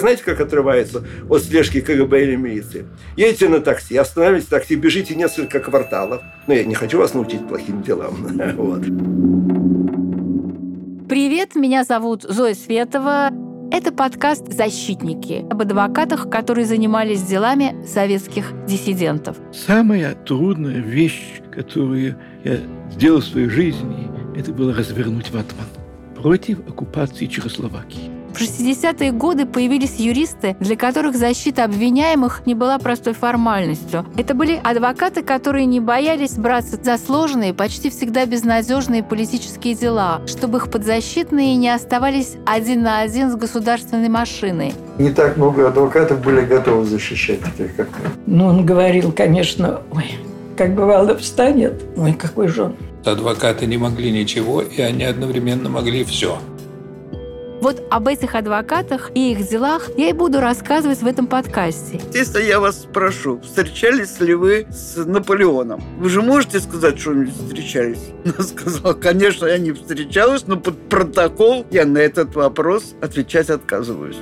Знаете, как отрывается от слежки КГБ или милиции? Едете на такси, останавливаетесь в такси, бежите несколько кварталов. Но я не хочу вас научить плохим делам. Вот. Привет, меня зовут Зоя Светова. Это подкаст «Защитники» об адвокатах, которые занимались делами советских диссидентов. Самая трудная вещь, которую я сделал в своей жизни, это было развернуть ватман против оккупации Чехословакии. В 60-е годы появились юристы, для которых защита обвиняемых не была простой формальностью. Это были адвокаты, которые не боялись браться за сложные, почти всегда безнадежные политические дела, чтобы их подзащитные не оставались один на один с государственной машиной. Не так много адвокатов были готовы защищать таких, как мы. Ну, он говорил, конечно, ой, как бывало встанет, ой, какой же он. Адвокаты не могли ничего, и они одновременно могли все. Вот об этих адвокатах и их делах я и буду рассказывать в этом подкасте. Если я вас спрошу, встречались ли вы с Наполеоном? Вы же можете сказать, что не встречались? Она сказала, конечно, я не встречалась, но под протокол я на этот вопрос отвечать отказываюсь.